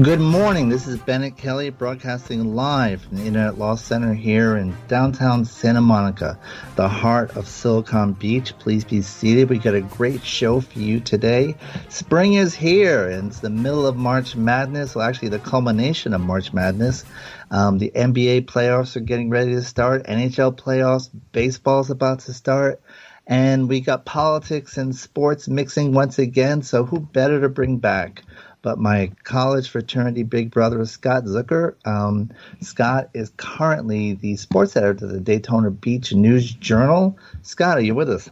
Good morning. This is Bennet Kelley broadcasting live from the Internet Law Center here in downtown Santa Monica, the heart of Silicon Beach. Please be seated. We got a great show for you today. Spring is here and it's the middle of March Madness. Well, actually, the culmination of March Madness. Um, the NBA playoffs are getting ready to start, NHL playoffs, baseball's about to start. And we got politics and sports mixing once again. So, who better to bring back? But my college fraternity big brother, Scott Zucker. Um, Scott is currently the sports editor of the Daytona Beach News Journal. Scott, are you with us?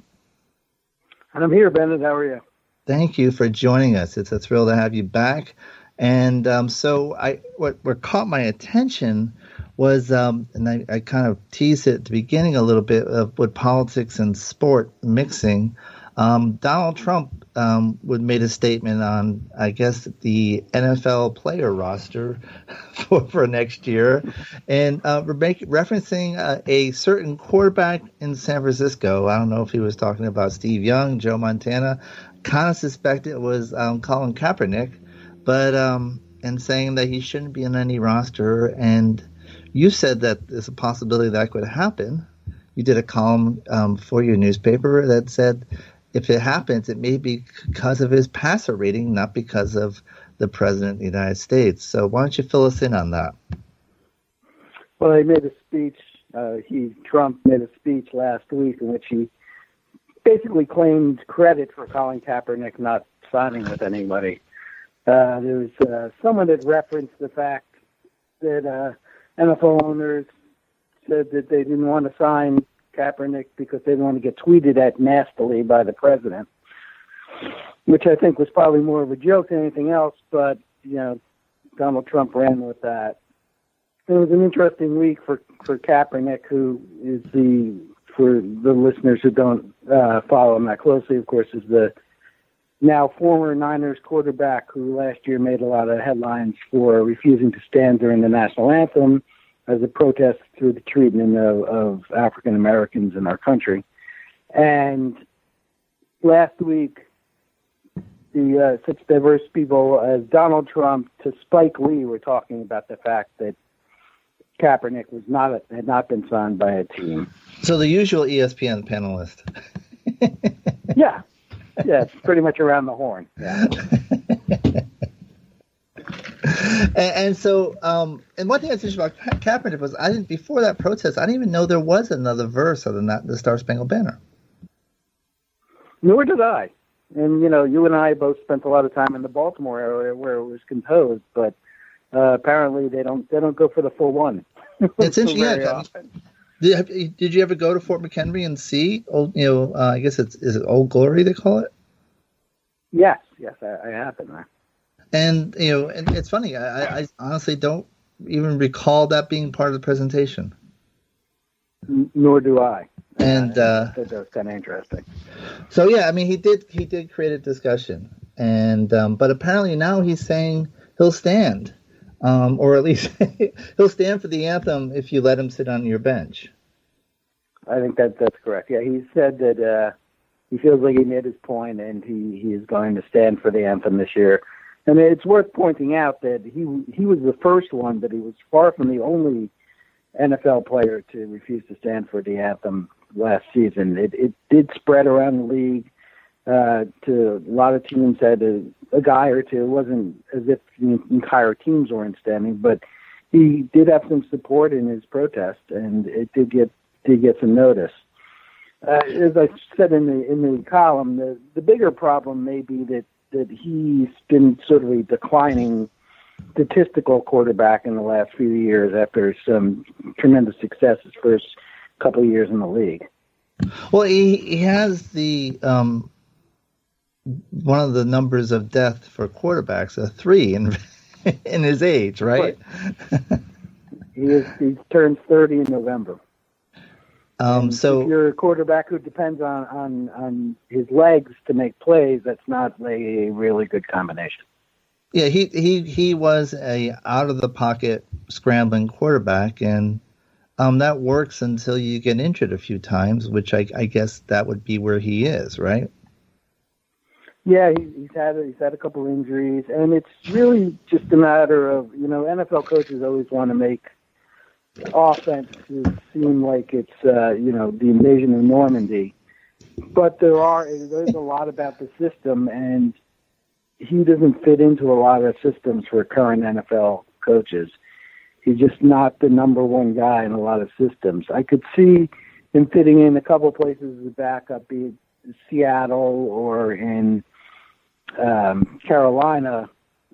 And I'm here, Bennett. How are you? Thank you for joining us. It's a thrill to have you back. And um, so, I what, what caught my attention was, um, and I, I, kind of teased it at the beginning a little bit of with politics and sport mixing. Um, Donald Trump um, would made a statement on, I guess, the NFL player roster for, for next year, and uh, make, referencing uh, a certain quarterback in San Francisco. I don't know if he was talking about Steve Young, Joe Montana. Kind of suspect it was um, Colin Kaepernick, but um, and saying that he shouldn't be in any roster. And you said that there's a possibility that could happen. You did a column um, for your newspaper that said if it happens, it may be because of his passer rating, not because of the president of the United States. So why don't you fill us in on that? Well, he made a speech. Uh, he Trump made a speech last week in which he basically claimed credit for Colin Kaepernick not signing with anybody. Uh, there was uh, someone that referenced the fact that uh, NFL owners said that they didn't want to sign Kaepernick because they didn't want to get tweeted at nastily by the president, which I think was probably more of a joke than anything else. But you know, Donald Trump ran with that. It was an interesting week for for Kaepernick, who is the for the listeners who don't uh, follow him that closely, of course, is the now former Niners quarterback who last year made a lot of headlines for refusing to stand during the national anthem as a protest through the treatment of, of African Americans in our country. And last week, the uh, such diverse people as Donald Trump to Spike Lee were talking about the fact that Kaepernick was not a, had not been signed by a team. So the usual ESPN panelist. yeah, yeah, it's pretty much around the horn. Yeah. and, and, so, um, and one thing I interesting about Ka- Kaepernick was I didn't before that protest I didn't even know there was another verse other than that the Star Spangled Banner. Nor did I. And you know, you and I both spent a lot of time in the Baltimore area where it was composed, but uh, apparently they don't they don't go for the full one. it's interesting. Yeah, did, did you ever go to Fort McHenry and see old? You know, uh, I guess it's is it Old Glory they call it. Yes, yes, I, I have been there. And you know, and it's funny. I, I honestly don't even recall that being part of the presentation. Nor do I. And uh, that was kind of interesting. So yeah, I mean, he did he did create a discussion, and um, but apparently now he's saying he'll stand. um, or at least he'll stand for the anthem if you let him sit on your bench. I think that that's correct. Yeah, he said that uh, he feels like he made his point, and he he is going to stand for the anthem this year. And it's worth pointing out that he he was the first one, but he was far from the only NFL player to refuse to stand for the anthem last season. It it did spread around the league uh, to a lot of teams had a, a guy or two. It wasn't as if the entire teams weren't standing, but he did have some support in his protest, and it did get did get some notice. Uh, as I said in the in the column, the the bigger problem may be that that he's been sort of a declining statistical quarterback in the last few years after some tremendous success his first couple of years in the league. Well, he, he has the um, one of the numbers of death for quarterbacks, a three in in his age, right? right. he is he turns thirty in November. Um, so if you're a quarterback who depends on, on, on his legs to make plays, that's not a really good combination. Yeah, he, he, he was a out of the pocket scrambling quarterback, and um, that works until you get injured a few times, which I, I guess that would be where he is, right? Yeah, he, he's had he's had a couple injuries, and it's really just a matter of you know NFL coaches always want to make offenses seem like it's uh, you know the invasion of Normandy, but there are there's a lot about the system, and he doesn't fit into a lot of systems for current NFL coaches. He's just not the number one guy in a lot of systems. I could see him fitting in a couple places as a backup, be it Seattle or in um, Carolina,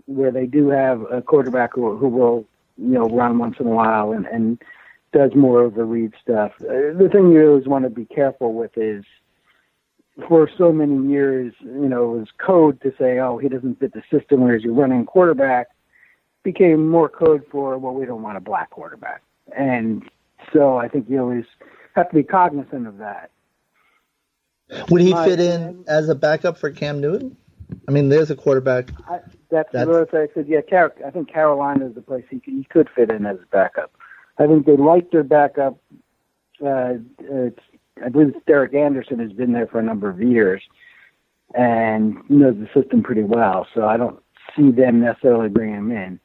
where they do have a quarterback who, who will you know, run once in a while and, and does more of the read stuff. Uh, the thing you always want to be careful with is for so many years, you know, it was code to say, oh, he doesn't fit the system, whereas you're running quarterback became more code for, well, we don't want a black quarterback. And so I think you always have to be cognizant of that. Would he fit in as a backup for Cam Newton? I mean, there's a quarterback. I, that's, that's what I said. Yeah, Car- I think Carolina is the place he, he could fit in as a backup. I think they like their backup. Uh, it's, I believe it's Derek Anderson has been there for a number of years and knows the system pretty well. So I don't see them necessarily bringing him in.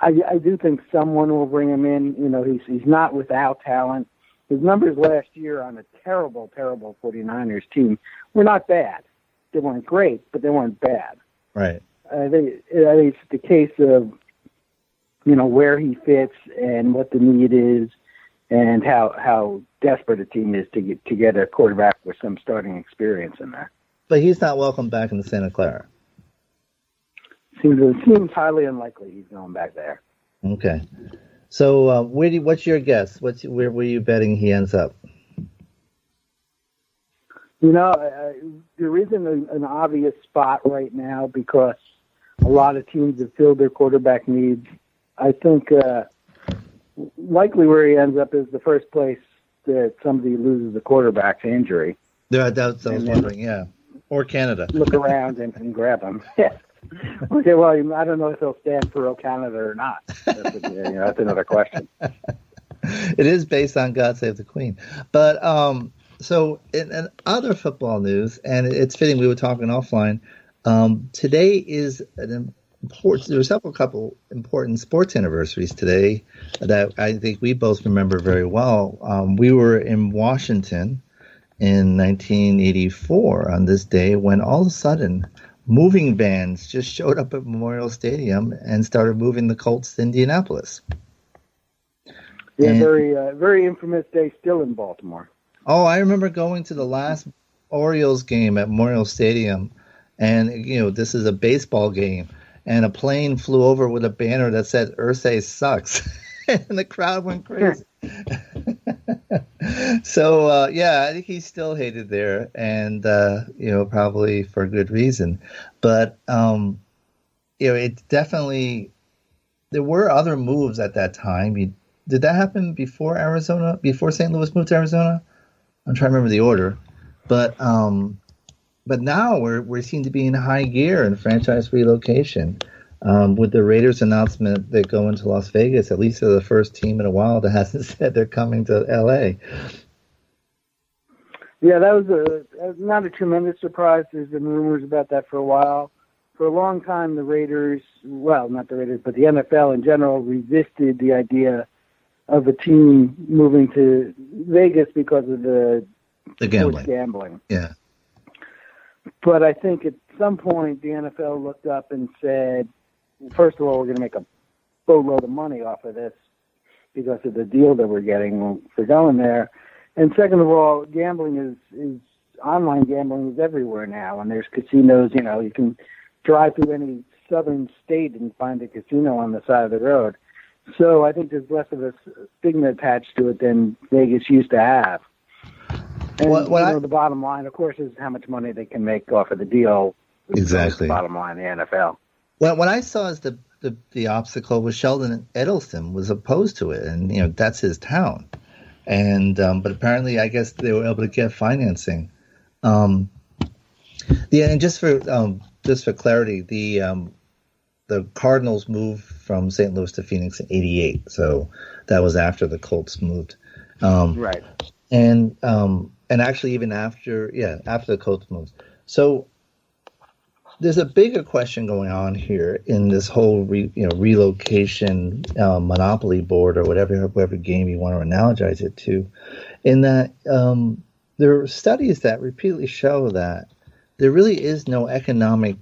I, I do think someone will bring him in. You know, he's he's not without talent. His numbers last year on a terrible, terrible 49ers team were not bad. They weren't great, but they weren't bad. Right. I think I think it's the case of you know where he fits and what the need is, and how how desperate a team is to get to get a quarterback with some starting experience in there. But he's not welcome back in the Santa Clara. Seems it seems highly unlikely he's going back there. Okay. So, uh, where do you, what's your guess? What's where were you betting he ends up? You know, uh, there isn't a, an obvious spot right now because a lot of teams have filled their quarterback needs. I think uh, likely where he ends up is the first place that somebody loses a quarterback to injury. Yeah, that's I was wondering. Yeah, or Canada. Look around and, and grab him. Yeah. okay, well, I don't know if he'll stand for O Canada or not. That's, a, you know, that's another question. it is based on God Save the Queen, but um, so in, in, other football news, and it's fitting we were talking offline. Um, today is an important. There are several couple important sports anniversaries today that I think we both remember very well. Um, we were in Washington in 1984 on this day when all of a sudden moving vans just showed up at Memorial Stadium and started moving the Colts to Indianapolis. Yeah, and, very uh, very infamous day still in Baltimore. Oh, I remember going to the last Orioles game at Memorial Stadium and you know this is a baseball game, and a plane flew over with a banner that said "Irsay sucks," and the crowd went crazy. so uh, yeah, I think he's still hated there, and uh, you know probably for good reason. But um, you know, it definitely there were other moves at that time. did that happen before Arizona? Before St. Louis moved to Arizona? I'm trying to remember the order, but um, but now we're we seem to be in high gear in franchise relocation. um, with the Raiders announcement that go into Las Vegas, at least they're the first team in a while that hasn't said they're coming to LA. Yeah, that was a not a tremendous surprise. There's been rumors about that for a while. For a long time, the Raiders, well, not the Raiders, but the NFL in general, resisted the idea of a team moving to Vegas because of the the gambling. gambling. Yeah. But I think at some point the NFL looked up and said, first of all, we're going to make a boatload of money off of this because of the deal that we're getting for going there. And second of all, gambling is is online gambling is everywhere now, and there's casinos. You know, you can drive through any southern state and find a casino on the side of the road. So I think there's less of a stigma attached to it than Vegas used to have. And you I- know, the bottom line, of course, is how much money they can make off of the deal. Exactly. Bottom line, the NFL. What what I saw is the, the the obstacle was Sheldon Adelson was opposed to it, and you know that's his town, and um, but apparently I guess they were able to get financing. Um, yeah, and just for um, just for clarity, the um, the Cardinals moved from St. Louis to Phoenix in '88, so that was after the Colts moved. Um, Right. and um and actually even after yeah after the Colts moved. So there's a bigger question going on here in this whole re, you know relocation uh, monopoly board or whatever whatever game you want to analogize it to, in that um, there are studies that repeatedly show that there really is no economic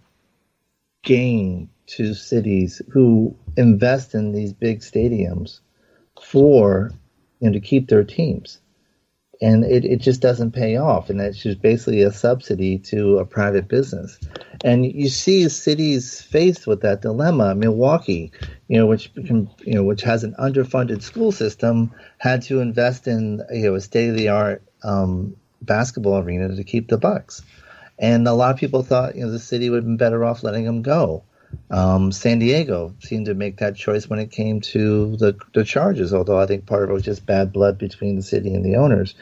gain to cities who invest in these big stadiums for you know to keep their teams. And it, it just doesn't pay off. And it's just basically a subsidy to a private business. And you see cities faced with that dilemma. Milwaukee you know which you know which has an underfunded school system had to invest in you know a state of the art um, basketball arena to keep the bucks. And a lot of people thought you know the city would have been better off letting them go um, San Diego seemed to make that choice when it came to the the Chargers, although I think part of it was just bad blood between the city and the owners.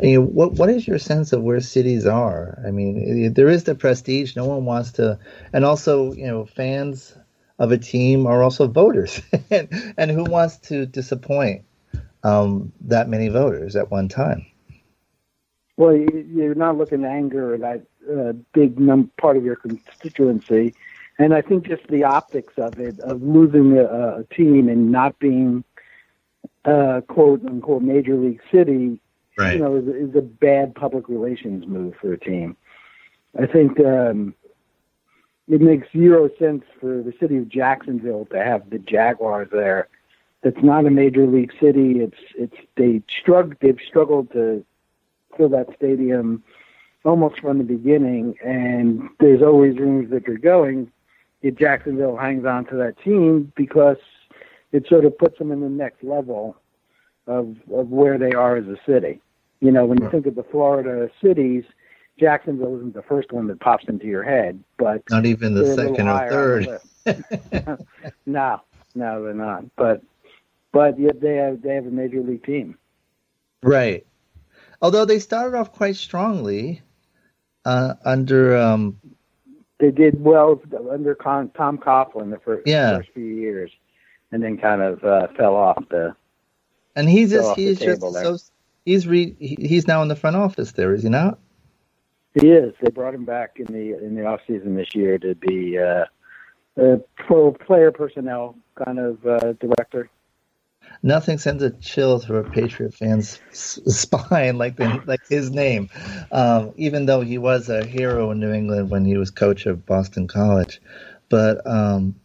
You know, what what is your sense of where cities are? I mean, there is the prestige. No one wants to, and also you know, fans of a team are also voters, and, and who wants to disappoint um, that many voters at one time? Well, you- you're not looking to anger that uh, big num- part of your constituency, and I think just the optics of it, of losing a, a team and not being uh, quote unquote major league city, you know, is, is a bad public relations move for a team. I think um, it makes zero sense for the city of Jacksonville to have the Jaguars there. That's not a major league city. It's it's they strugg they've struggled to fill that stadium almost from the beginning, and there's always rumors that they're going. If Jacksonville hangs on to that team because it sort of puts them in the next level of of where they are as a city. You know, when you think of the Florida cities, Jacksonville isn't the first one that pops into your head, but Not even the they're a little second or third. no, no, they're not. But but yet they have they have a major league team. Right. Although they started off quite strongly uh, under um, They did well under Con, Tom Coughlin the first, Yeah. first few years, and then kind of uh, fell off the. And he's just he's just so he's re, he's now in the front office there, is he not? He is. They brought him back in the in the off season this year to be uh, a pro player personnel kind of uh, director. Nothing sends a chill through a Patriot fan's spine like the, like his name, um, even though he was a hero in New England when he was coach of Boston College. But um,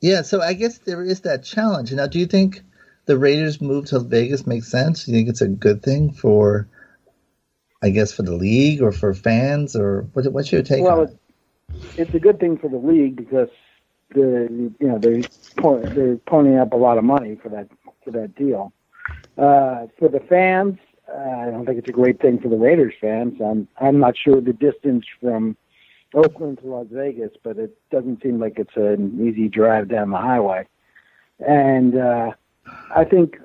yeah, so I guess there is that challenge. Now, do you think the Raiders move to Vegas makes sense? Do you think it's a good thing for, I guess, for the league or for fans, or what, what's your take Well, it? It's a good thing for the league because the you know they po- they're ponying up a lot of money for that for that deal. Uh, for the fans, uh, I don't think it's a great thing for the Raiders fans. I'm I'm not sure the distance from Oakland to Las Vegas, but it doesn't seem like it's an easy drive down the highway. And uh, I think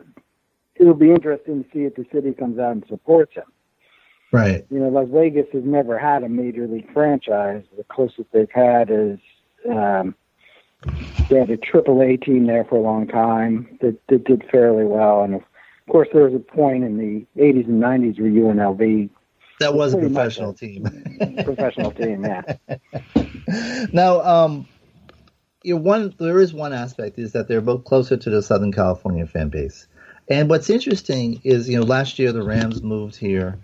it'll be interesting to see if the city comes out and supports him. Right. You know, Las Vegas has never had a major league franchise. The closest they've had is um, they had a triple A team there for a long time that, that did fairly well. And of course, there was a point in the 80s and 90s where UNLV that was a professional team. professional team, yeah. now, um, you know, one there is one aspect is that they're both closer to the Southern California fan base, and what's interesting is you know last year the Rams moved here,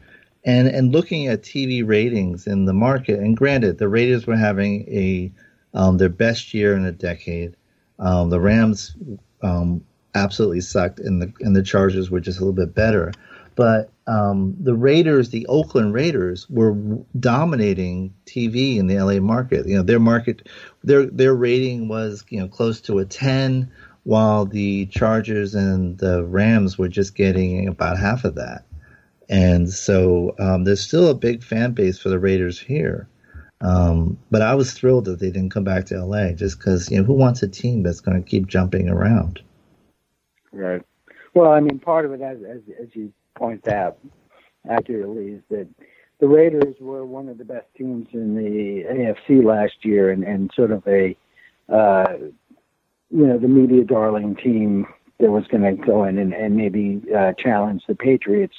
and and looking at TV ratings in the market, and granted the Raiders were having a um, their best year in a decade, um, the Rams um, absolutely sucked, and the and the Chargers were just a little bit better, but um, the Raiders, the Oakland Raiders, were dominating TV in the LA market. You know, their market, their their rating was you know close to a ten, while the Chargers and the Rams were just getting about half of that. And so um, there's still a big fan base for the Raiders here. Um, but I was thrilled that they didn't come back to LA, just because you know who wants a team that's going to keep jumping around. Right. Well, I mean, part of it, as as, as you point out accurately is that the Raiders were one of the best teams in the AFC last year, and, and sort of a uh, you know the media darling team that was going to go in and, and maybe uh, challenge the Patriots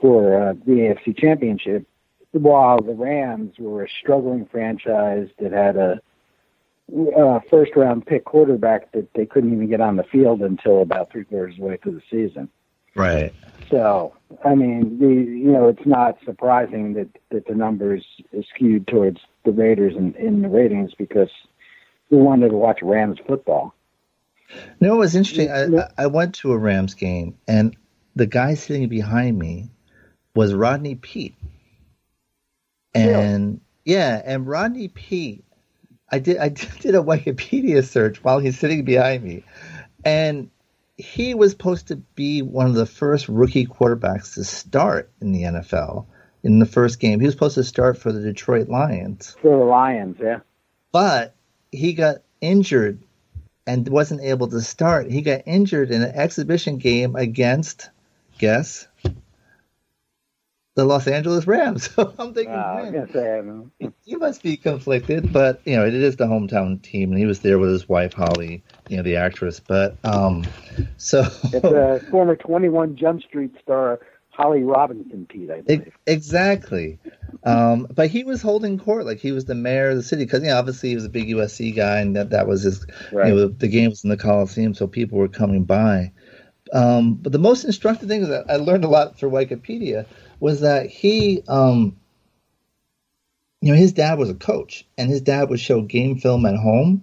for uh, the AFC Championship, while the Rams were a struggling franchise that had a uh, first round pick quarterback that they couldn't even get on the field until about three quarters of the way through the season. Right. So, I mean, the you know, it's not surprising that that the numbers is skewed towards the Raiders in, in the ratings because we wanted to watch Rams football. No, it was interesting. I, I went to a Rams game, and the guy sitting behind me was Rodney Peete. And yeah, yeah and Rodney Peete, I did I did a Wikipedia search while he's sitting behind me, and he was supposed to be one of the first rookie quarterbacks to start in the NFL in the first game. He was supposed to start for the Detroit Lions. For the Lions, yeah. But he got injured and wasn't able to start. He got injured in an exhibition game against, guess, the Los Angeles Rams. So I'm thinking, uh, man, you must be conflicted, but you know, it is the hometown team, and he was there with his wife Holly, you know, the actress. But um, so it's a former 21 Jump Street star Holly Robinson, Peete, I believe. Exactly. Um, but he was holding court like he was the mayor of the city because you know, obviously he was a big USC guy, and that that was his. Right. You know, the game was in the Coliseum, so people were coming by. Um, but the most instructive thing is that I learned a lot through Wikipedia was that he, um, you know, his dad was a coach, and his dad would show game film at home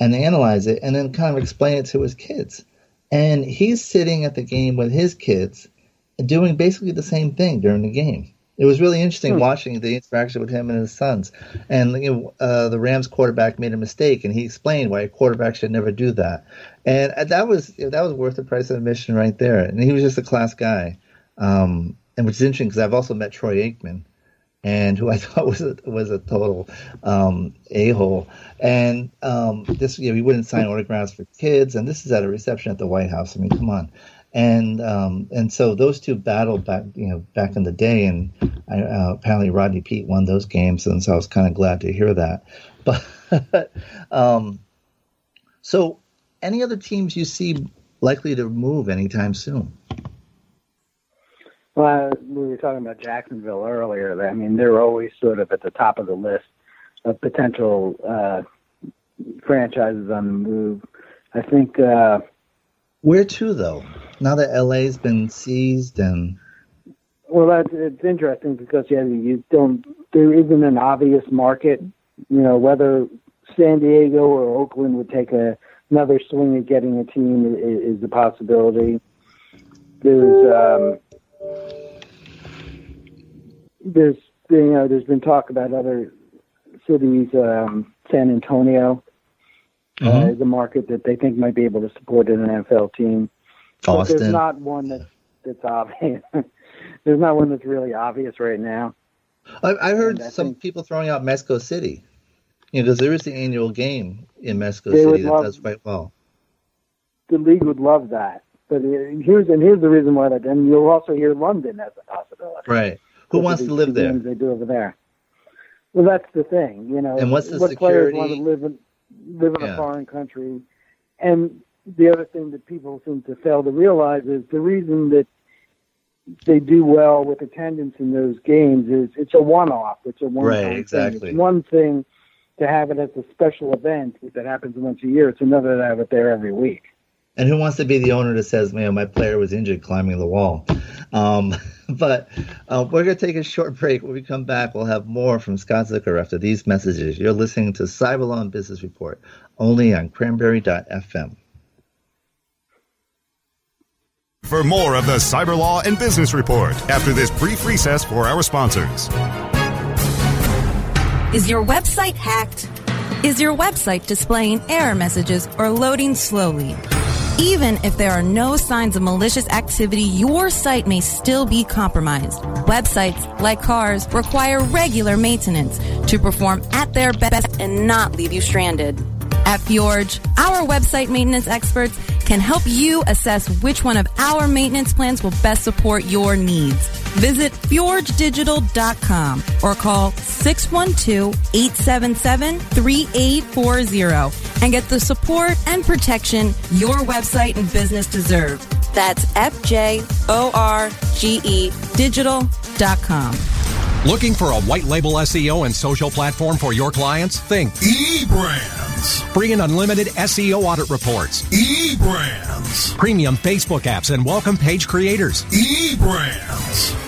and analyze it, and then kind of explain it to his kids. And he's sitting at the game with his kids, doing basically the same thing during the game. It was really interesting hmm. watching the interaction with him and his sons. And you know, uh, the Rams quarterback made a mistake, and he explained why a quarterback should never do that. And uh, that was that was worth the price of admission right there. And he was just a class guy. Um, and which is interesting because I've also met Troy Aikman, and who I thought was a, was a total um, a hole. And um, this, you know, he wouldn't sign autographs for kids, and this is at a reception at the White House. I mean, come on. And um, and so those two battled back, you know, back in the day, and I, uh, apparently Rodney Peete won those games, and so I was kind of glad to hear that. But um, so, any other teams you see likely to move anytime soon? Well, we were talking about Jacksonville earlier. I mean, they're always sort of at the top of the list of potential uh, franchises on the move. I think. Uh, Where to though? Now that LA's been seized and. Well, that's it's interesting because yeah, you don't. There isn't an obvious market. You know whether San Diego or Oakland would take a, another swing at getting a team is, is a possibility. There's um, there's you know there's been talk about other cities, um, San Antonio, uh, mm-hmm. uh, is a market that they think might be able to support an NFL team. Austin. But there's not one that's that's obvious. there's not one that's really obvious right now. I, I heard I some people throwing out Mexico City. You know, because there is the annual game in Mexico City that does quite well. The league would love that. But here's and here's the reason why that, and you'll also hear London as a possibility. Right. Who wants to live there? They do over there. Well, that's the thing, you know. And what's the what security? Players want to live in, live in Yeah. a foreign country. And the other thing that people seem to fail to realize is the reason that they do well with attendance in those games is it's a one-off. It's a one-time Right, thing. exactly. It's one thing to have it as a special event that happens once a year. It's another to have it there every week. And who wants to be the owner that says, man, my player was injured climbing the wall? Um, but uh, we're going to take a short break. When we come back, we'll have more from Scott Zucker after these messages. You're listening to Cyberlaw and Business Report only on cranberry.fm. For more of the Cyber Law and Business Report after this brief recess for our sponsors. Is your website hacked? Is your website displaying error messages or loading slowly? Even if there are no signs of malicious activity, your site may still be compromised. Websites, like cars, require regular maintenance to perform at their best and not leave you stranded. At Fjorge, our website maintenance experts can help you assess which one of our maintenance plans will best support your needs. Visit fjorgedigital.com or call 612-877-3840 and get the support and protection your website and business deserve. That's F-J-O-R-G-E digital.com. Looking for a white label SEO and social platform for your clients? Think eBrands. free and unlimited SEO audit reports, eBrands. premium Facebook apps and welcome page creators, eBrands.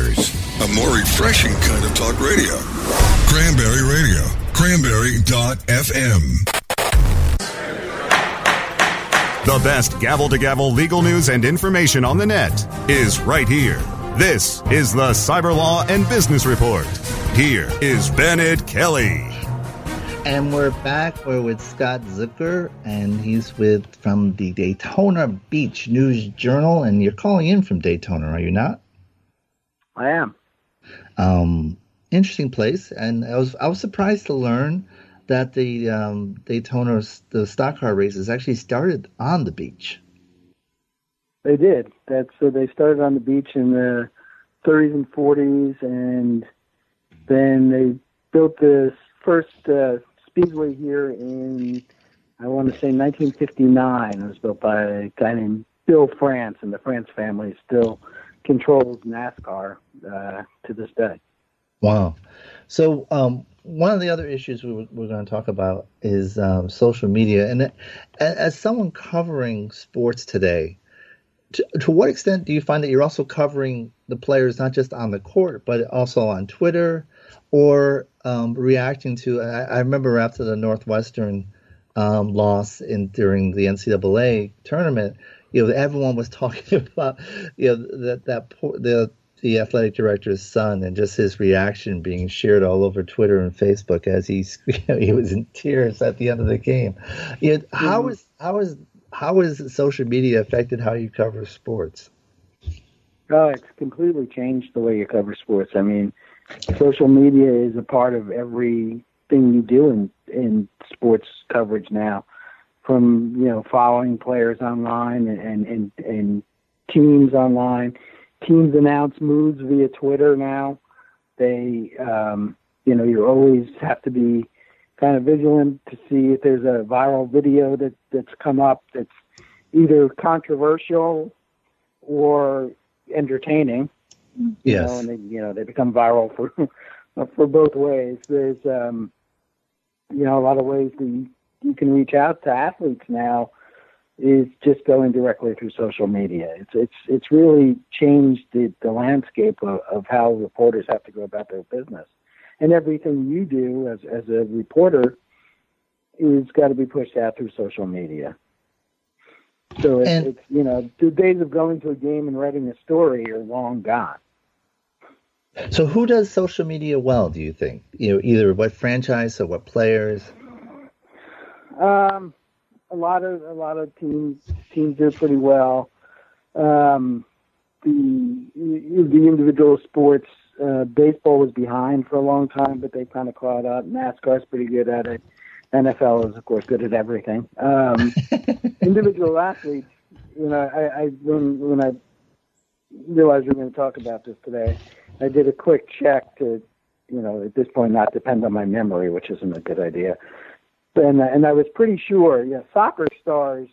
A more refreshing kind of talk radio. Cranberry Radio. Cranberry.fm. The best gavel to gavel legal news and information on the net is right here. This is the Cyber Law and Business Report. Here is Bennet Kelley. And we're back. We're with Scott Zucker, and he's with from the Daytona Beach News Journal. And you're calling in from Daytona, are you not? I am. Um, interesting place, and I was I was surprised to learn that the um, Daytona the stock car races actually started on the beach. They did. That's so they started on the beach in the 30s and 40s, and then they built the first uh, speedway here in I want to say 1959. It was built by a guy named Bill France, and the France family still controls NASCAR uh, to this day. Wow. So um, one of the other issues we were, we're going to talk about is um, social media, and as someone covering sports today, to, to what extent do you find that you're also covering the players not just on the court but also on Twitter or um, reacting to? I, I remember after the Northwestern um, loss in during the NCAA tournament, you know, everyone was talking about you know that that poor, the the athletic director's son and just his reaction being shared all over Twitter and Facebook as he you know, he was in tears at the end of the game. You know, mm-hmm. how is how is how has social media affected how you cover sports? Oh, it's completely changed the way you cover sports. I mean, social media is a part of everything you do in in sports coverage now. From you know following players online and and and, and teams online. Teams announce moves via Twitter now. They um, you know you always have to be kind of vigilant to see if there's a viral video that that's come up that's either controversial or entertaining You Yes. know, and they, you know they become viral for for both ways. There's um, you know a lot of ways that you, you can reach out to athletes now is just going directly through social media. It's it's it's really changed the, the landscape of, of how reporters have to go about their business. And everything you do as as a reporter is got to be pushed out through social media. So it's, And- it's you know the days of going to a game and writing a story are long gone. So who does social media well? Do you think? You know, either what franchise or what players? Um, a lot of a lot of teams teams do pretty well. Um, the the individual sports, uh, baseball was behind for a long time, but they kind of caught up. NASCAR's pretty good at it. NFL is of course good at everything. Um, individual athletes, you know, I, I when when I realized we were going to talk about this today, I did a quick check to, you know, at this point not depend on my memory, which isn't a good idea and and I was pretty sure, yeah, soccer stars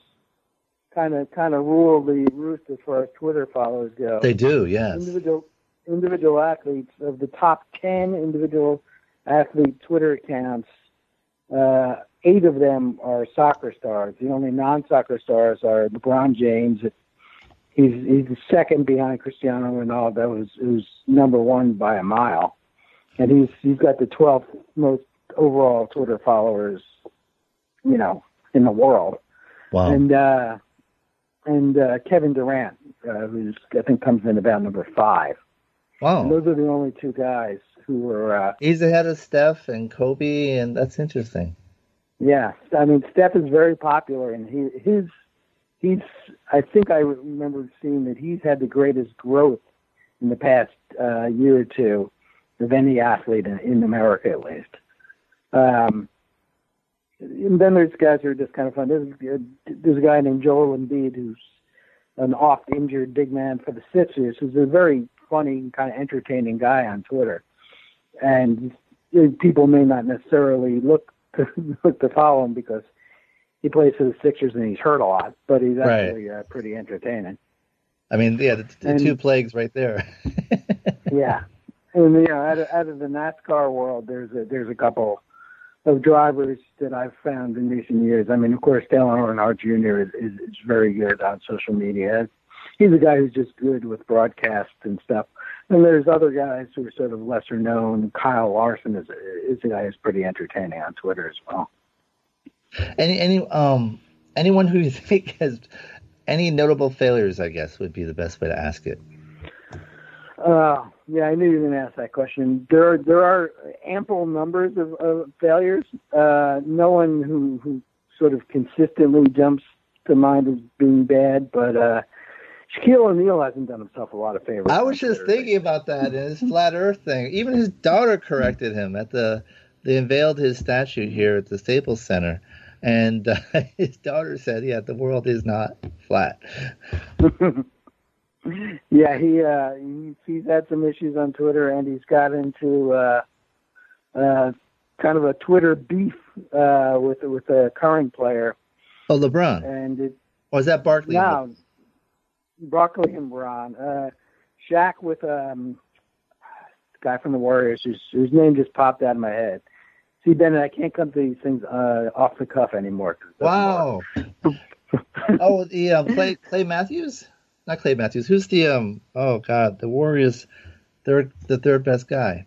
kind of kind of rule the roost as far as Twitter followers go. They do, yes. Individual individual athletes of the top ten individual athlete Twitter accounts, uh, eight of them are soccer stars. The only non-soccer stars are LeBron James. He's he's second behind Cristiano Ronaldo, who's who's number one by a mile, and he's he's got the twelfth most overall Twitter followers, you know, in the world. Wow. And uh, and uh, Kevin Durant, uh, who's I think comes in about number five. Wow. And those are the only two guys who were. Uh, He's ahead of Steph and Kobe, and that's interesting. yeah, I mean Steph is very popular, and he his he's. I think I remember seeing that he's had the greatest growth in the past uh, year or two of any athlete in, in America, at least. Um, and then there's guys who are just kind of fun. There's, there's a guy named Joel Embiid who's an oft-injured big man for the Sixers, who's a very funny, kind of entertaining guy on Twitter. And people may not necessarily look to, look to follow him because he plays for the Sixers and he's hurt a lot, but he's Right. actually uh, pretty entertaining. I mean, yeah, the, the And- two plagues right there. yeah, and you know, out of, out of the NASCAR world, there's a there's a couple of drivers that I've found in recent years. I mean, of course, Dale Earnhardt Jr. is, is, is very good on social media. He's a guy who's just good with broadcasts and stuff. And there's other guys who are sort of lesser known. Kyle Larson is is a guy who's pretty entertaining on Twitter as well. Any any um anyone who you think has any notable failures, I guess, would be the best way to ask it. Uh, yeah, I knew you were going to ask that question. There, there are ample numbers of, of failures. Uh, no one who, who sort of consistently jumps to mind as being bad, but uh, Shaquille O'Neal hasn't done himself a lot of favors. I was just thinking about that in his flat Earth thing. Even his daughter corrected him at the. They unveiled his statue here at the Staples Center, and uh, his daughter said, "Yeah, the world is not flat." yeah, he, uh, he he's had some issues on Twitter, and he's got into uh, uh, kind of a Twitter beef uh, with with a current player, Oh, LeBron, and it, or is that Barkley? No, Broccoli and Braun. Uh, Shaq with um, guy from the Warriors whose, whose name just popped out of my head. See, Bennett, I can't come to these things uh, off the cuff anymore. Wow. oh, the um, Clay Clay Matthews, not Clay Matthews. Who's the um? Oh God, the Warriors. Third, the third best guy.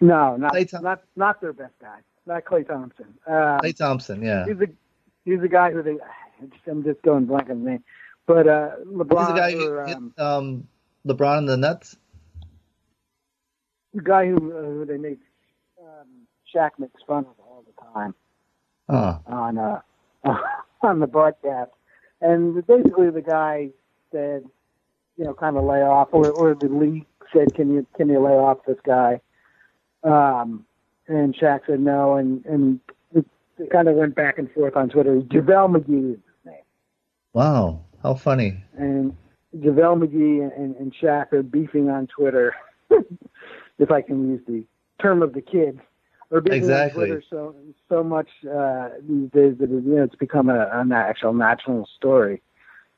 No, not Thom- not not their best guy. Not Klay Thompson. Uh, Klay Thompson. Yeah. He's a he's a guy who they. I'm just going blank on the name, but uh, LeBron. He's the guy who hit um, um, LeBron in the nuts. the guy who, uh, who they make um, Shaq makes fun of all the time. On uh on the broadcast, and basically the guy said, you know, kind of lay off, or or the league said, can you can you lay off this guy? Um, and Shaq said no, and and it, it kind of went back and forth on Twitter. JaVale McGee is his name, wow, how funny. and JaVale McGee and, and Shaq are beefing on Twitter, if I can use the term of the kids. Or beefing Exactly. on Twitter so so much uh, these days that it, you know it's become a, an actual national story.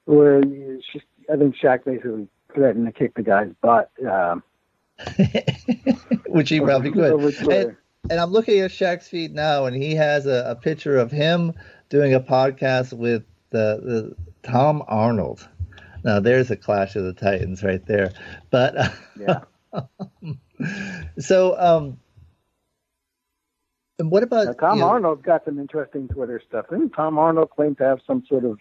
Where just, I think Shaq basically threatened to kick the guy's butt. Um, Which he probably could. And, and I'm looking at Shaq's feed now, and he has a, a picture of him doing a podcast with the, the Tom Arnold. Now there's a clash of the titans right there. But Yeah. so um, and what about Now, Tom you know, Arnold's got some interesting Twitter stuff. Didn't Tom Arnold claim to have some sort of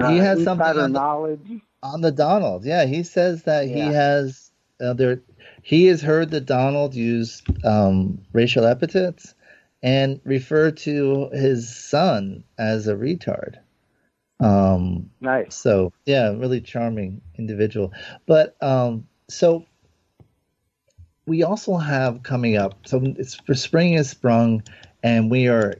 uh, He has something insider on the- knowledge? on the Donald? Yeah, he says that he has uh, there. He has heard that Donald use um, racial epithets and refer to his son as a retard. Um, Nice. So yeah, really charming individual. But um, so we also have coming up. So it's for spring has sprung, and we are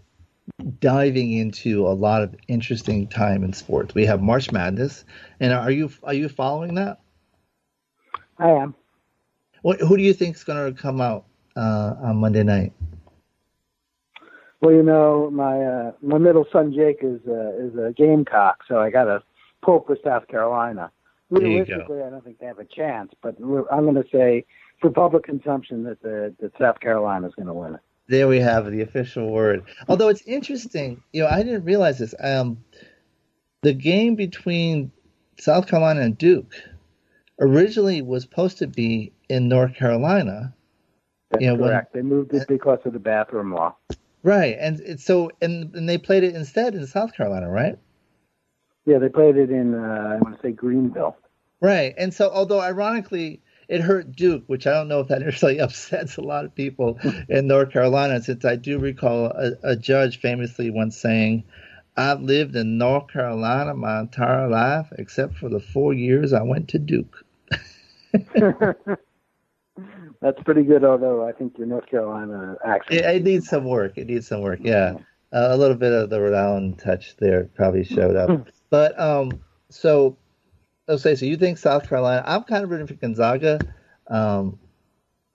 diving into a lot of interesting time in sports. We have March Madness, and are you are you following that? I am. What, who do you think is going to come out uh, on Monday night? Well, you know, my uh, my middle son Jake is uh, is a Gamecock, so I got to pull for South Carolina. There you go. Realistically, I don't think they have a chance, but I'm going to say for public consumption that the that South Carolina is going to win it. There we have the official word. Although it's interesting, you know, I didn't realize this. Um, the game between South Carolina and Duke originally was supposed to be in North Carolina. That's Yeah, when- correct. they moved it because of the bathroom law. Right, and it's so and, and they played it instead in South Carolina, right? Yeah, they played it in uh, I want to say Greenville. Right, and so although ironically it hurt Duke, which I don't know if that necessarily upsets a lot of people in North Carolina, since I do recall a, a judge famously once saying, "I've lived in North Carolina my entire life, except for the four years I went to Duke." That's pretty good, although I think your North Carolina accent. It, it needs some work. It needs some work. Yeah, uh, a little bit of the Rhode Island touch there probably showed up. but um, so okay, so you think South Carolina? I'm kind of rooting for Gonzaga, um,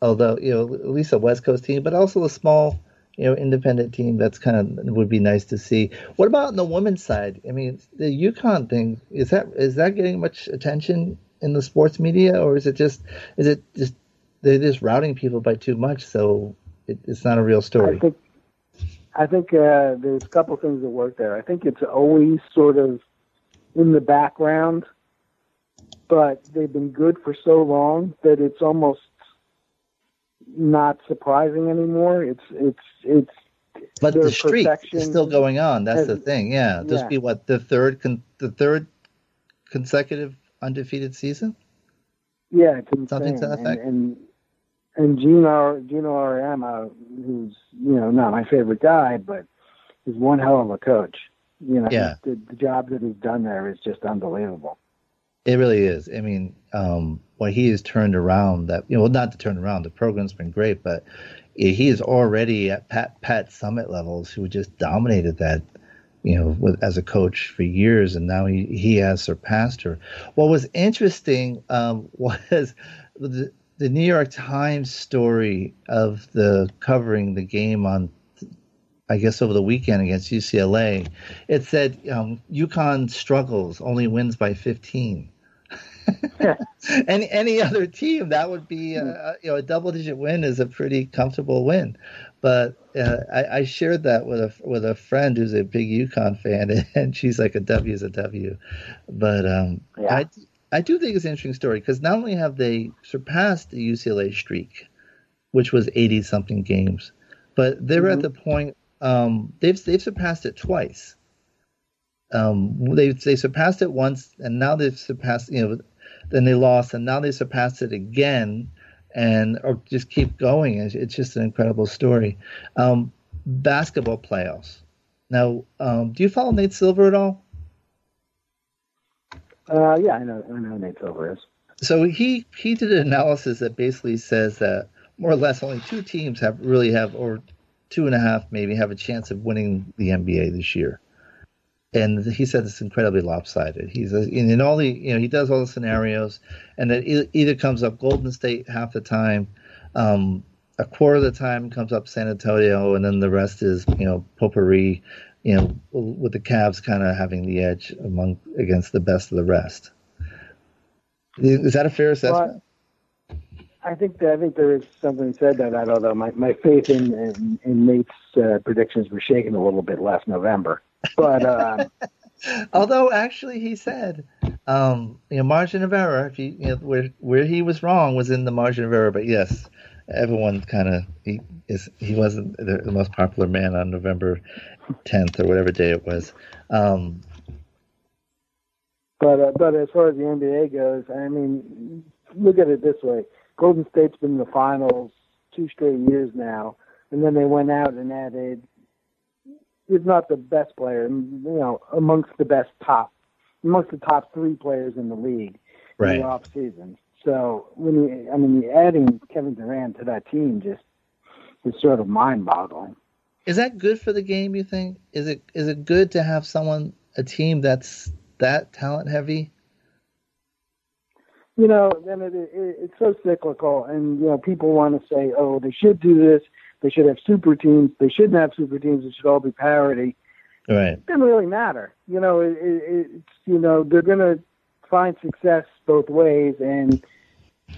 although you know at least a West Coast team, but also a small you know independent team. That's kind of would be nice to see. What about on the women's side? I mean, the UConn thing is that is that getting much attention in the sports media, or is it just is it just they're just routing people by too much, so it, it's not a real story. I think I think uh, there's a couple things that work there. I think it's always sort of in the background, but they've been good for so long that it's almost not surprising anymore. It's it's it's But the streak is still going on. That's the thing. Yeah, this yeah. be what the third con- the third consecutive undefeated season. Yeah, it's insane. Something to that and, effect? and and Geno Geno Auriemma, who's you know not my favorite guy, but he's one hell of a coach. You know, Yeah. the, the job that he's done there is just unbelievable. It really is. I mean, um, what he has turned around that you know, well, not to turn around. The program's been great, but he is already at Pat Pat Summitt levels, who just dominated that. You know, with, as a coach for years, and now he, he has surpassed her. What was interesting um, was the, the New York Times story of the covering the game on I guess over the weekend against UCLA, it said um, UConn struggles, only wins by 15. any any other team that would be uh, you know a double digit win is a pretty comfortable win, but uh, I, I shared that with a with a friend who's a big UConn fan, and she's like a W is a W, but um, Yeah. I I do think it's an interesting story because not only have they surpassed the UCLA streak, which was 80 something games, but they're at the point um, they've they've surpassed it twice. Um, they they surpassed it once, and now they've surpassed you know, then they lost, and now they surpassed it again, and or just keep going. It's, it's just an incredible story. Um, basketball playoffs. Now, um, do you follow Nate Silver at all? Uh, yeah, I know. I know who Nate Silver is. So he he did an analysis that basically says that more or less only two teams have really have or two and a half maybe have a chance of winning the NBA this year. And he said it's incredibly lopsided. He's in, all the you know he does all the scenarios, and e- either comes up Golden State half the time, um, a quarter of the time comes up San Antonio, and then the rest is you know potpourri, you know with the Cavs kind of having the edge among against the best of the rest. Is that a fair assessment? Well, I think I think there is something said to that. Although my, my faith in in, in Nate's uh, predictions were shaken a little bit last November, but uh, although actually he said, um, you know, margin of error. If you, you know, where where he was wrong was in the margin of error. But yes, everyone kind of he is he wasn't the, the, most popular man on November 10th or whatever day it was. Um, but uh, but as far as the NBA goes, I mean, look at it this way: Golden State's been in the finals two straight years now, and then they went out and added, if not the best player, you know, amongst the best top, amongst the top three players in the league right. in the off season. So when you, I mean, adding Kevin Durant to that team just is sort of mind-boggling. Is that good for the game? You think? Is it is it good to have someone a team that's that talent heavy? You know, then it, it, it's so cyclical, and you know, people want to say, "Oh, they should do this. They should have super teams. They shouldn't have super teams. It should all be parity." Right. It doesn't really matter. You know, it, it, it's you know they're going to find success both ways, and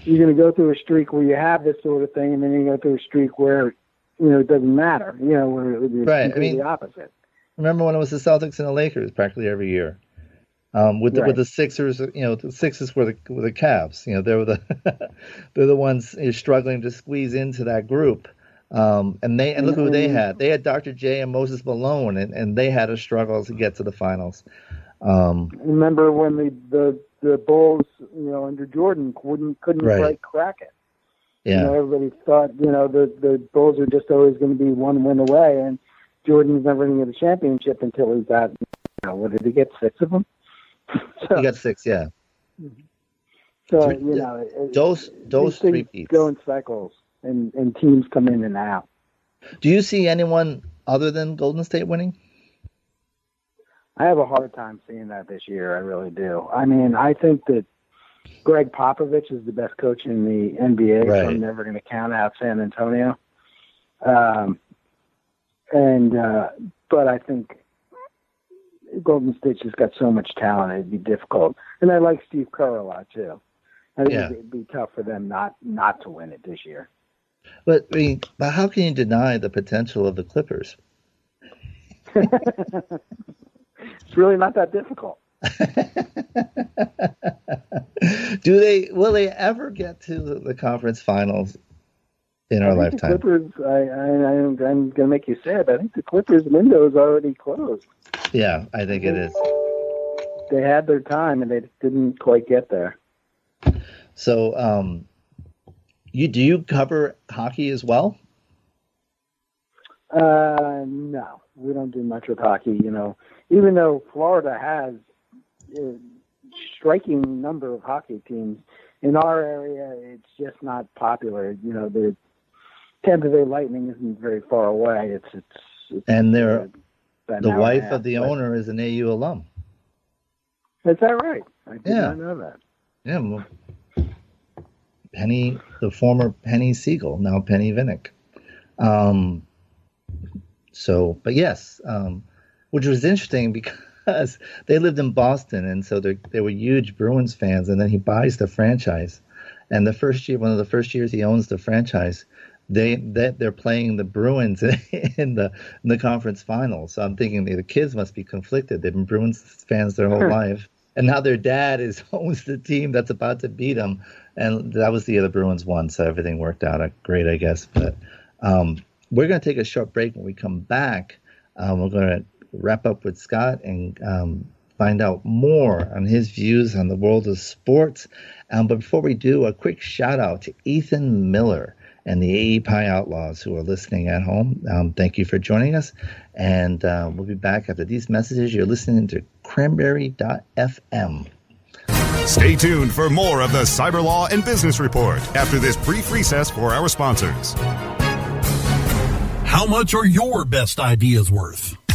you're going to go through a streak where you have this sort of thing, and then you go through a streak where you know it doesn't matter. You know, where it's right. completely I mean, opposite. Remember when it was the Celtics and the Lakers practically every year? Um, with the, right. with the Sixers, you know, the Sixers were the were the Cavs. You know, they were the they're the ones you know, struggling to squeeze into that group. Um, and they and look who they had. They had Dr. J and Moses Malone, and, and they had a struggle to get to the finals. Um, Remember when the, the the Bulls, you know, under Jordan couldn't couldn't right. quite crack it. Yeah. You know, everybody thought, you know, the the Bulls are just always going to be one win away, and Jordan's never going to get a championship until he's got, you know, what did he get? Six of them. so, he got six, yeah. So you know, those those three go in cycles, and and teams come in and out. Do you see anyone other than Golden State winning? I have a hard time seeing that this year. I really do. I mean, I think that Gregg Popovich is the best coach in the NBA. Right. So I'm never going to count out San Antonio. Um, and uh, but I think Golden State's just got so much talent; it'd be difficult. And I like Steve Kerr a lot too. I think yeah. it'd be tough for them not not to win it this year. But I mean, but how can you deny the potential of the Clippers? it's really not that difficult. Do they? Will they ever get to the, the conference finals in our lifetime? The Clippers. I, I, I'm going to make you sad. I think the Clippers window is already closed. Yeah, I think it is. They had their time and they didn't quite get there. So, um, you do you cover hockey as well? Uh, no, we don't do much with hockey. You know, even though Florida has a striking number of hockey teams, in our area it's just not popular. You know, the Tampa Bay Lightning isn't very far away. It's it's, it's and the wife of the owner is an AU alum. Is that right? I did yeah. not know that. Yeah. Well, Penny, the former Penny Siegel, now Penny Vinik. Um, so, but yes, um, which was interesting because they lived in Boston, and so they were huge Bruins fans. And then he buys the franchise, and the first year, one of the first years he owns the franchise, they that they're playing the Bruins in the in the conference finals. So I'm thinking the kids must be conflicted. They've been Bruins fans their whole life, and now their dad is owns the team that's about to beat them. And that was the year the Bruins won, so everything worked out great, I guess. But um, we're going to take a short break. When we come back, um, we're going to wrap up with Scott and um, find out more on his views on the world of sports. Um, but before we do, a quick shout out to Ethan Miller and the AE Pi Outlaws who are listening at home. Um, thank you for joining us. And uh, we'll be back after these messages. You're listening to cranberry.fm. Stay tuned for more of the Cyber Law and Business Report after this brief recess for our sponsors. How much are your best ideas worth?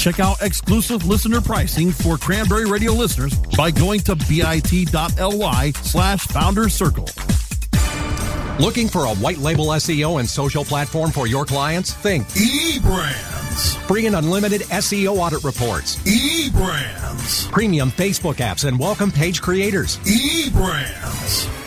Check out exclusive listener pricing for Cranberry Radio listeners by going to bit.ly slash founders circle. Looking for a white label SEO and social platform for your clients? Think eBrands. Free and unlimited SEO audit reports. eBrands. Premium Facebook apps and welcome page creators. eBrands.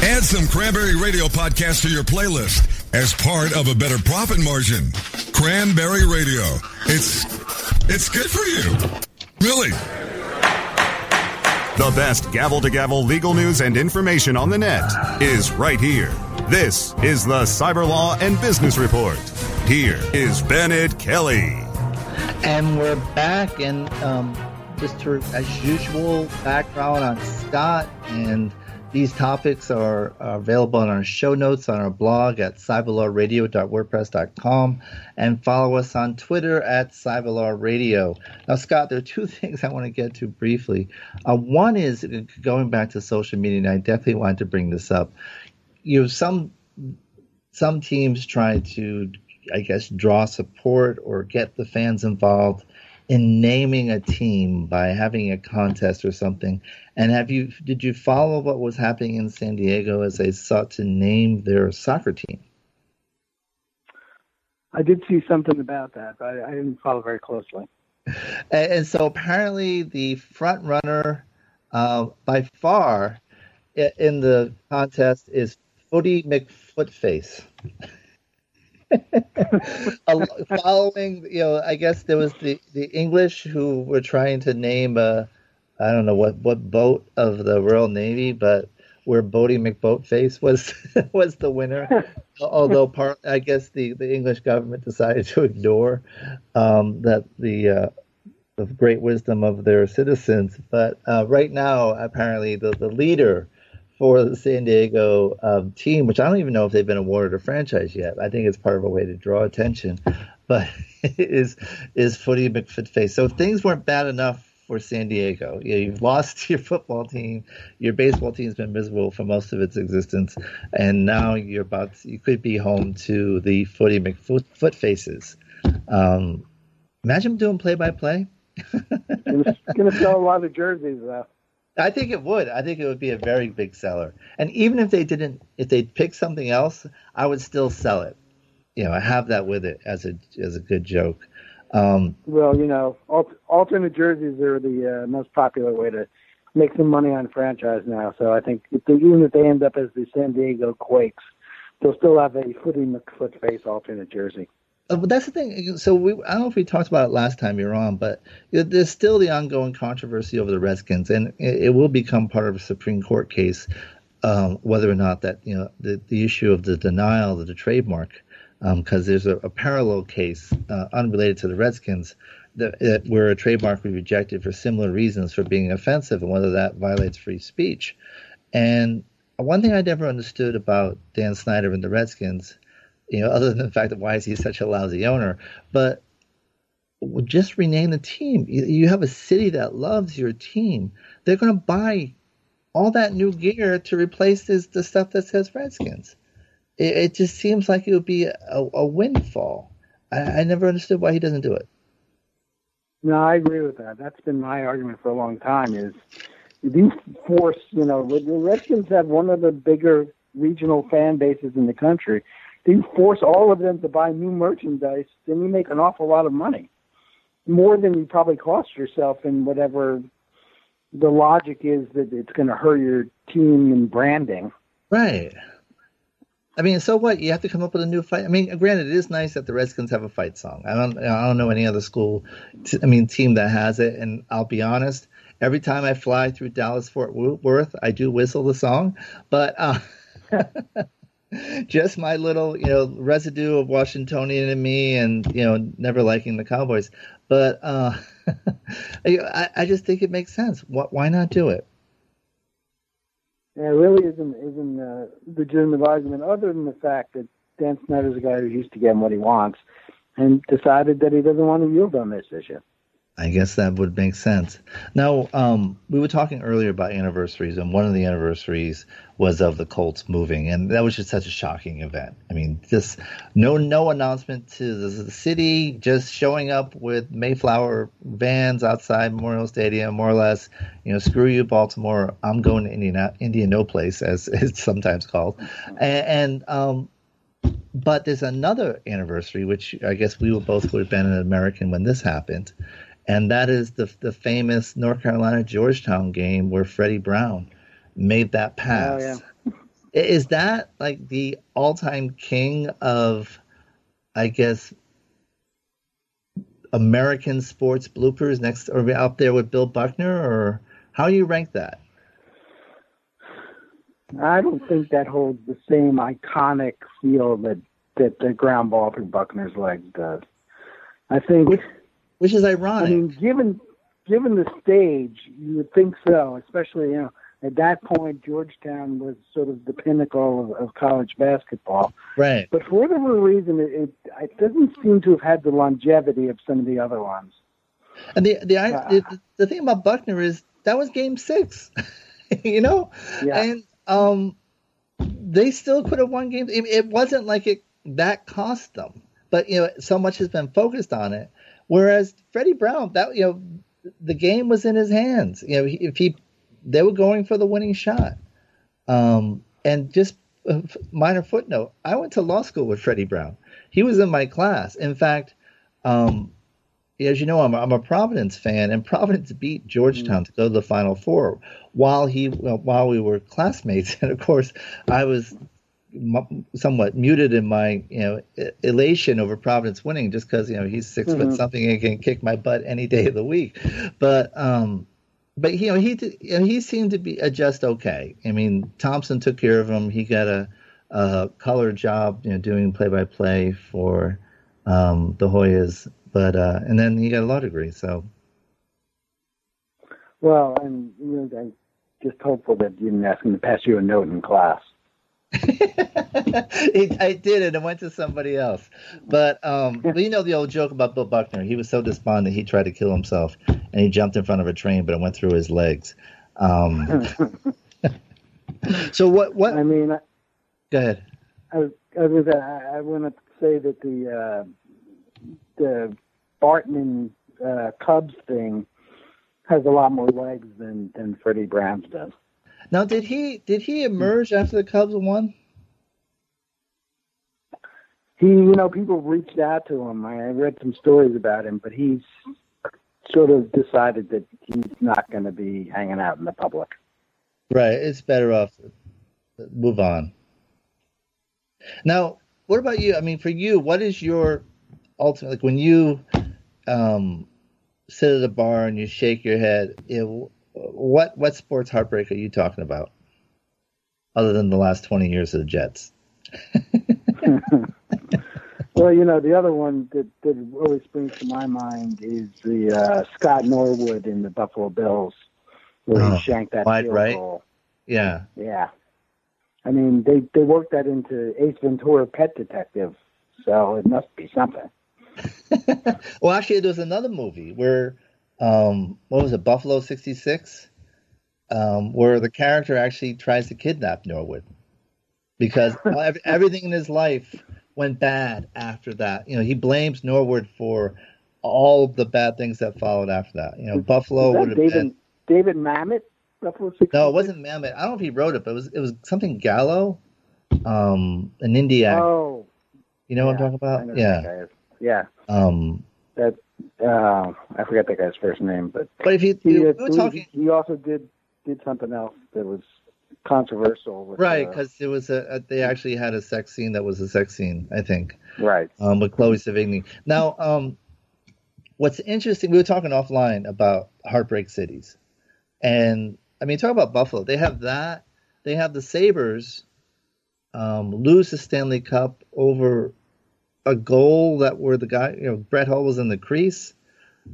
Add some Cranberry Radio podcast to your playlist as part of a better profit margin. Cranberry Radio. It's it's good for you. Really. The best gavel to gavel legal news and information on the net is right here. This is the Cyber Law and Business Report. Here is Bennet Kelley. And we're back, and um, just to, as usual, background on Scott. And these topics are, are available in our show notes on our blog at cyberlawradio.wordpress.com and follow us on Twitter at cyberlawradio. Now, Scott, there are two things I want to get to briefly. Uh, one is going back to social media, and I definitely wanted to bring this up you know some some teams try to I guess draw support or get the fans involved in naming a team by having a contest or something. And have you did you follow what was happening in San Diego as they sought to name their soccer team? I did see something about that, but I didn't follow very closely. And, and so apparently the front runner uh, by far in the contest is Footy McFootface. Following, you know, I guess there was the, the English who were trying to name a, I don't know what, what boat of the Royal Navy, but where Boaty McBoatface was was the winner. Although part, I guess the, the English government decided to ignore um, that the uh, the great wisdom of their citizens. But uh, right now, apparently, the, the leader for the San Diego um, team, which I don't even know if they've been awarded a franchise yet. I think it's part of a way to draw attention, but is is Footy McFootface. So things weren't bad enough for San Diego. You know, you've lost your football team, your baseball team's been miserable for most of its existence, and now you're about to, you could be home to the Footy McFootfaces. Um, imagine doing play by play. Going to sell a lot of jerseys though. I think it would. I think it would be a very big seller. And even if they didn't, if they picked something else, I would still sell it. You know, I have that with it as a as a good joke. Um, well, you know, alternate jerseys are the uh, most popular way to make some money on franchise now. So I think if they, even if they end up as the San Diego Quakes, they'll still have a Footy McFoot face alternate jersey. Uh, but that's the thing. So we, I don't know if we talked about it last time you're on, but there's still the ongoing controversy over the Redskins, and it, it will become part of a Supreme Court case um, whether or not that you know the, the issue of the denial of the trademark, because um, there's a, a, parallel case uh, unrelated to the Redskins that, that, where a trademark was rejected for similar reasons for being offensive, and whether that violates free speech. And one thing I never understood about Dan Snyder and the Redskins you know, other than the fact that why is he such a lousy owner, but just rename the team. You have a city that loves your team. They're going to buy all that new gear to replace this, the stuff that says Redskins. It, it just seems like it would be a, a windfall. I, I, never understood why he doesn't do it. No, I agree with that. That's been my argument for a long time. Is these force, you know, the Redskins have one of the bigger regional fan bases in the country you force all of them to buy new merchandise, then you make an awful lot of money, more than you probably cost yourself in whatever the logic is that it's going to hurt your team and branding. Right. I mean, so what? You have to come up with a new fight. I mean, granted, it is nice that the Redskins have a fight song. I don't, I don't know any other school. I mean, team that has it. And I'll be honest, every time I fly through Dallas Fort Worth, I do whistle the song. But uh, just my little, you know, residue of Washingtonian in me, and you know, never liking the Cowboys. But uh, I, I just think it makes sense. Why not do it? Yeah, it really isn't isn't a legitimate argument, other than the fact that Dan Snyder's a guy who's used to getting what he wants, and decided that he doesn't want to yield on this issue. I guess that would make sense. Now, um, we were talking earlier about anniversaries, and one of the anniversaries was of the Colts moving, and that was just such a shocking event. I mean, just no no announcement to the, city, just showing up with Mayflower vans outside Memorial Stadium, more or less. You know, screw you, Baltimore. I'm going to Indiana, Indianapolis, as it's sometimes called, and, and um, but there's another anniversary, which I guess we were both would have been an American when this happened and that is the the famous North Carolina Georgetown game where Freddie Brown made that pass. Oh, yeah. Is that like the all time king of, I guess, American sports bloopers next or out there with Bill Buckner, or how do you rank that? I don't think that holds the same iconic feel that that the ground ball through Buckner's legs does. I think which is ironic. I mean, given given the stage, you would think so. Especially, you know, at that point, Georgetown was sort of the pinnacle of, of college basketball. Right. But for whatever reason, it, it, it doesn't seem to have had the longevity of some of the other ones. And the the, uh, the, the thing about Buckner is that was Game Six, you know, yeah. and um, they still could have won games. It, it wasn't like it that cost them, but you know, so much has been focused on it Whereas Freddie Brown, that you know, the game was in his hands. You know, if he, they were going for the winning shot. Um, and just a minor footnote: I went to law school with Freddie Brown. He was in my class. In fact, um, as you know, I'm, I'm a Providence fan, and Providence beat Georgetown to go to the Final Four while he while we were classmates. And of course, I was somewhat muted in my you know elation over Providence winning just because you know he's 6 mm-hmm. foot something and can kick my butt any day of the week, but um, but you know he you know, he seemed to be adjust okay. I mean Thompson took care of him. He got a, a color job you know doing play by play for um, the Hoyas, but uh, and then he got a law degree. So well, and you know I'm just hopeful that you didn't ask him to pass you a note in class. I did it and went to somebody else. But um, you know the old joke about Bill Buckner. He was so despondent he tried to kill himself and he jumped in front of a train, but it went through his legs. Um, so what? What? I mean, go ahead. I, I was I, I want to say that the uh, the Bartman uh, Cubs thing has a lot more legs than than Freddie Brown's does. Now, did he did he emerge after the Cubs won? He, you know, people reached out to him. I read some stories about him, but he's sort of decided that he's not going to be hanging out in the public. Right. It's better off move on. Now, what about you? I mean, for you, what is your ultimate like when you um, sit at a bar and you shake your head? You know, what what sports heartbreak are you talking about? Other than the last twenty years of the Jets. well, you know, the other one that, that always springs to my mind is the uh, Scott Norwood in the Buffalo Bills, where oh, he shanked that wide field right. goal. Yeah, yeah. I mean, they they worked that into Ace Ventura: Pet Detective, so it must be something. well, actually, there was another movie where um, what was it, Buffalo '66, um, where the character actually tries to kidnap Norwood because everything in his life went bad after that. You know, he blames Norwood for all the bad things that followed after that. You know, Buffalo would have David, been David Mamet. Buffalo 66? No, it wasn't Mamet. I don't know if he wrote it, but it was it was something Gallo, um, an India. Oh, you know yeah, what I'm talking about? Yeah, yeah. Um, that uh, I forget that guy's first name, but but if you, he, we were talking, he also did did something else that was controversial, with, right? Because uh, it was a, a, they actually had a sex scene that was a sex scene, I think, right? Um, with Chloe Sevigny. Now, um, what's interesting, we were talking offline about heartbreak cities, and I mean, talk about Buffalo. They have that. They have the Sabres, um, lose the Stanley Cup over a goal that where the guy, you know, Brett Hull was in the crease.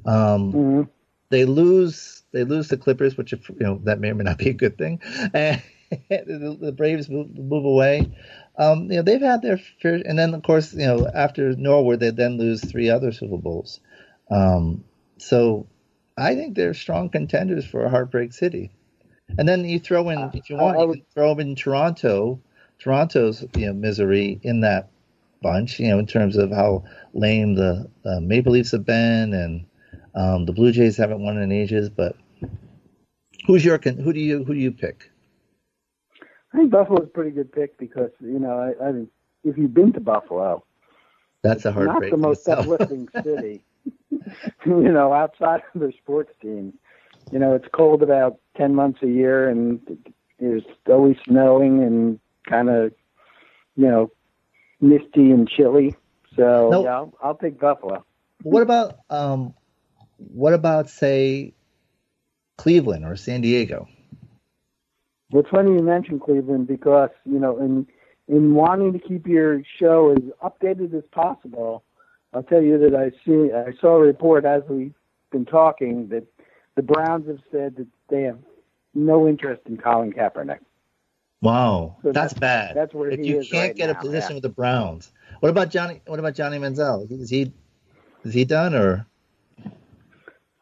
Um, mm-hmm. They lose. They lose the Clippers, which if, you know that may or may not be a good thing. And the, the Braves move, move away. Um, you know they've had their fair, and then of course you know after Norwood they then lose three other Super Bowls. Um, so I think they're strong contenders for a heartbreak city. And then you throw in, if you want, you can throw in Toronto, Toronto's you know misery in that bunch. You know, in terms of how lame the uh, Maple Leafs have been, and um, the Blue Jays haven't won in ages. But who's your who do you who do you pick? I think Buffalo's a pretty good pick because you know I, I think if you've been to Buffalo, that's a heartbreak. Not the most uplifting city, you know, outside of their sports teams. You know, it's cold about ten months a year, and it's always snowing and kind of, you know, misty and chilly. So nope. yeah, I'll, I'll take Buffalo. What about um, what about say Cleveland or San Diego? It's funny you mentioned Cleveland because you know in in wanting to keep your show as updated as possible, I'll tell you that I see I saw a report as we've been talking that the Browns have said that they have no interest in Colin Kaepernick. Wow, so that's, that's, bad. That's where if you can't right get now, a position yeah. with the Browns. What about Johnny? What about Johnny Manziel? Is he is he done or?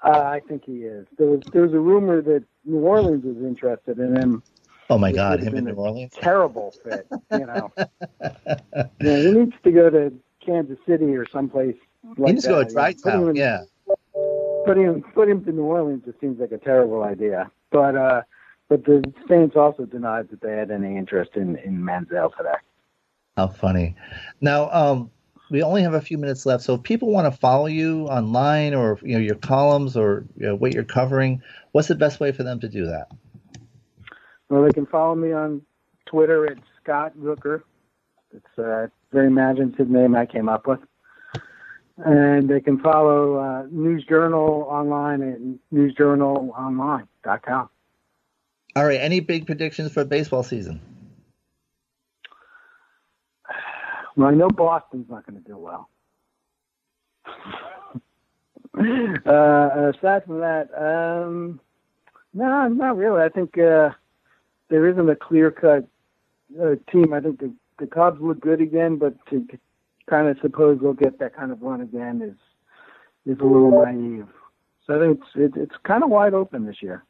Uh, I think he is. There was there was a rumor that New Orleans was interested in him. Oh my God, him in New Orleans? Terrible fit. You know, yeah, he needs to go to Kansas City or someplace. Like he needs to go to Dry Town. Yeah. Putting him put him to New Orleans just seems like a terrible idea. But uh, but the Saints also denied that they had any interest in in Manziel today. How funny! Now, um, we only have a few minutes left, so if people want to follow you online or you know your columns or you know, what you're covering, what's the best way for them to do that? Well, they can follow me on Twitter at Scott Rooker. It's a very imaginative name I came up with. And they can follow uh, News Journal online at newsjournalonline.com. All right. Any big predictions for baseball season? Well, I know Boston's not going to do well. uh, aside from that, um, no, not really. I think uh, there isn't a clear cut uh, team. I think the, the Cubs look good again, but to kind of suppose we'll get that kind of run again is is a little naive. So I think it's it, it's kind of wide open this year.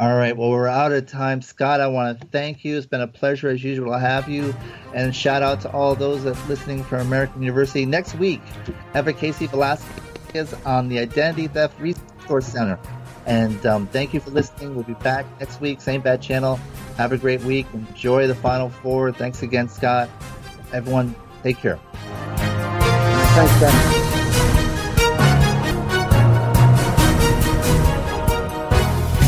All right. Well, we're out of time. Scott, I want to thank you. It's been a pleasure, as usual, to have you. And shout out to all those that listening from American University. Next week, Casey Velasquez on the Identity Theft Resource Center. And um, thank you for listening. We'll be back next week, same bad channel. Have a great week. Enjoy the Final Four. Thanks again, Scott. Everyone, take care. Thanks, Ben.